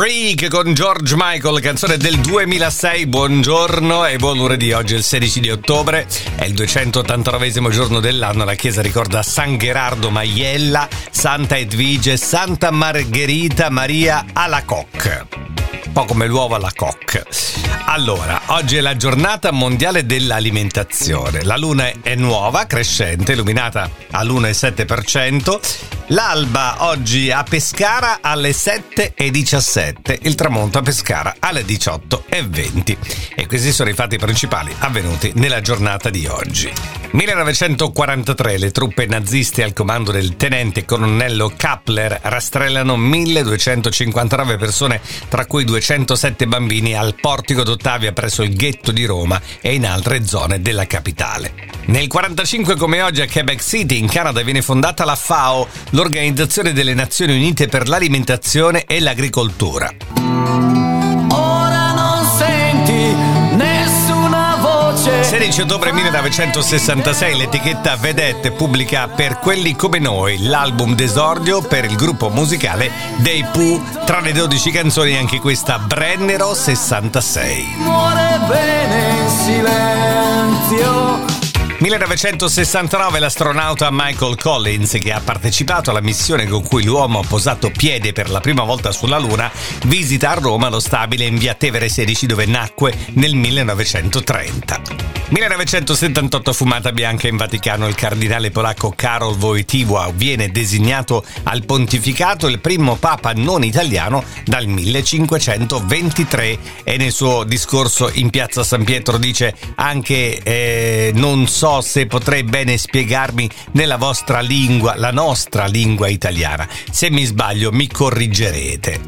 Freak con George Michael, canzone del 2006. Buongiorno e buon lunedì. Oggi è il 16 di ottobre, è il 289 giorno dell'anno. La chiesa ricorda San Gerardo Maiella, Santa Edvige, Santa Margherita Maria Alacoc. Un po' come l'uovo alla coque. Allora, oggi è la giornata mondiale dell'alimentazione. La luna è nuova, crescente, illuminata all'1,7%. L'alba oggi a Pescara alle 7.17, il tramonto a Pescara alle 18.20. E questi sono i fatti principali avvenuti nella giornata di oggi. 1943 le truppe naziste al comando del tenente colonnello Kappler rastrellano 1259 persone, tra cui 207 bambini al portico d'Ottavia presso il ghetto di Roma e in altre zone della capitale. Nel 1945 come oggi a Quebec City in Canada viene fondata la FAO, l'Organizzazione delle Nazioni Unite per l'Alimentazione e l'Agricoltura. 16 ottobre 1966 l'etichetta Vedette pubblica Per quelli come noi l'album d'esordio per il gruppo musicale dei Pooh. Tra le 12 canzoni anche questa Brennero 66. Muore bene in silenzio. 1969 l'astronauta Michael Collins, che ha partecipato alla missione con cui l'uomo ha posato piede per la prima volta sulla Luna, visita a Roma lo stabile in via Tevere 16 dove nacque nel 1930. 1978 fumata bianca in Vaticano, il cardinale polacco Karol Wojtyła viene designato al pontificato il primo papa non italiano dal 1523 e nel suo discorso in piazza San Pietro dice anche eh, non so se potrei bene spiegarmi nella vostra lingua, la nostra lingua italiana. Se mi sbaglio mi corrigerete.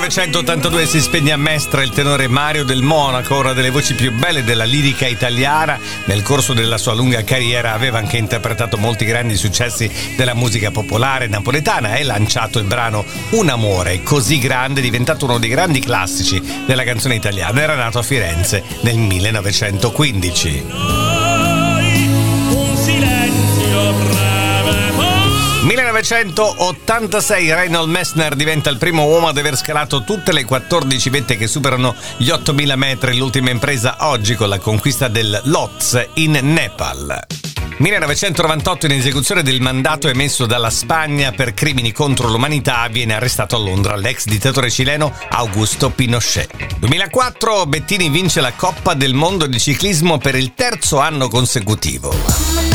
1982 si spegne a Mestre il tenore Mario del Monaco, una delle voci più belle della lirica italiana. Nel corso della sua lunga carriera aveva anche interpretato molti grandi successi della musica popolare napoletana e lanciato il brano Un amore così grande, diventato uno dei grandi classici della canzone italiana. Era nato a Firenze nel 1915. 1986 Reinhold Messner diventa il primo uomo ad aver scalato tutte le 14 vette che superano gli 8000 metri, l'ultima impresa oggi con la conquista del Lotz in Nepal. 1998 in esecuzione del mandato emesso dalla Spagna per crimini contro l'umanità viene arrestato a Londra l'ex dittatore cileno Augusto Pinochet. 2004 Bettini vince la Coppa del Mondo di ciclismo per il terzo anno consecutivo.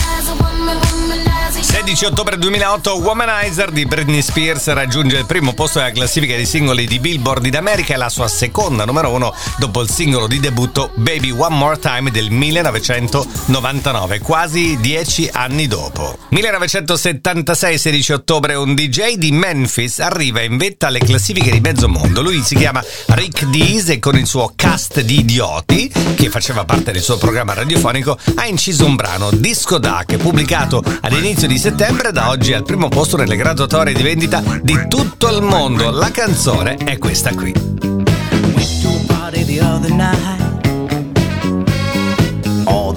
16 ottobre 2008 Womanizer di Britney Spears raggiunge il primo posto della classifica dei singoli di Billboard in America e la sua seconda numero uno dopo il singolo di debutto Baby One More Time del 1999, quasi dieci anni dopo. 1976 16 ottobre un DJ di Memphis arriva in vetta alle classifiche di mezzo mondo. Lui si chiama Rick Dees e con il suo cast di idioti, che faceva parte del suo programma radiofonico, ha inciso un brano Disco Duck pubblicato all'inizio di settembre da oggi al primo posto nelle graduatorie di vendita di tutto il mondo. La canzone è questa qui.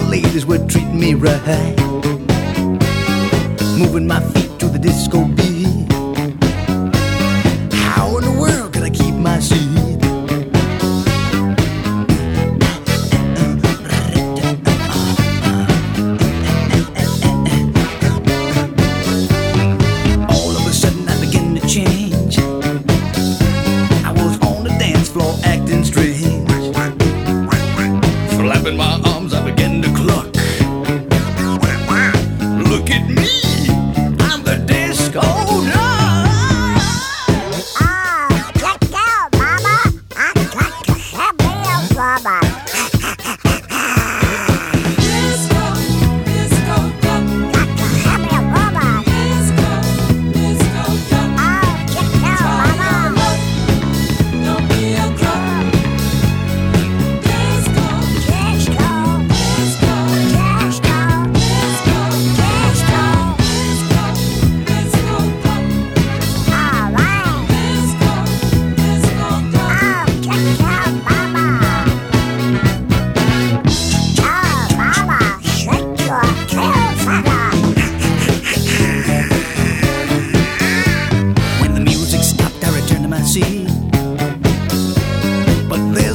Ladies were treating me right. Moving my feet to the disco beat. Acting strange.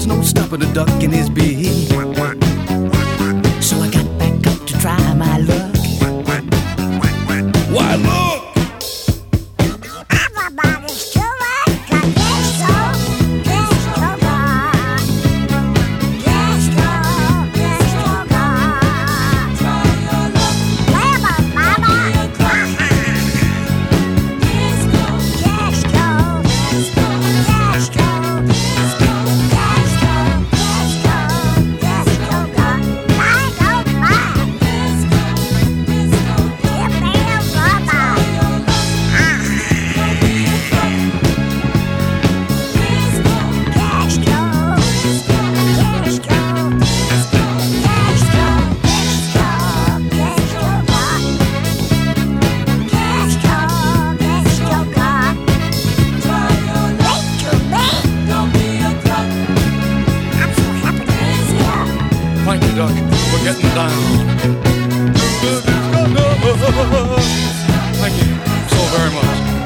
There's no stopping a duck in his beak. duck, we're getting down. Thank you so very much.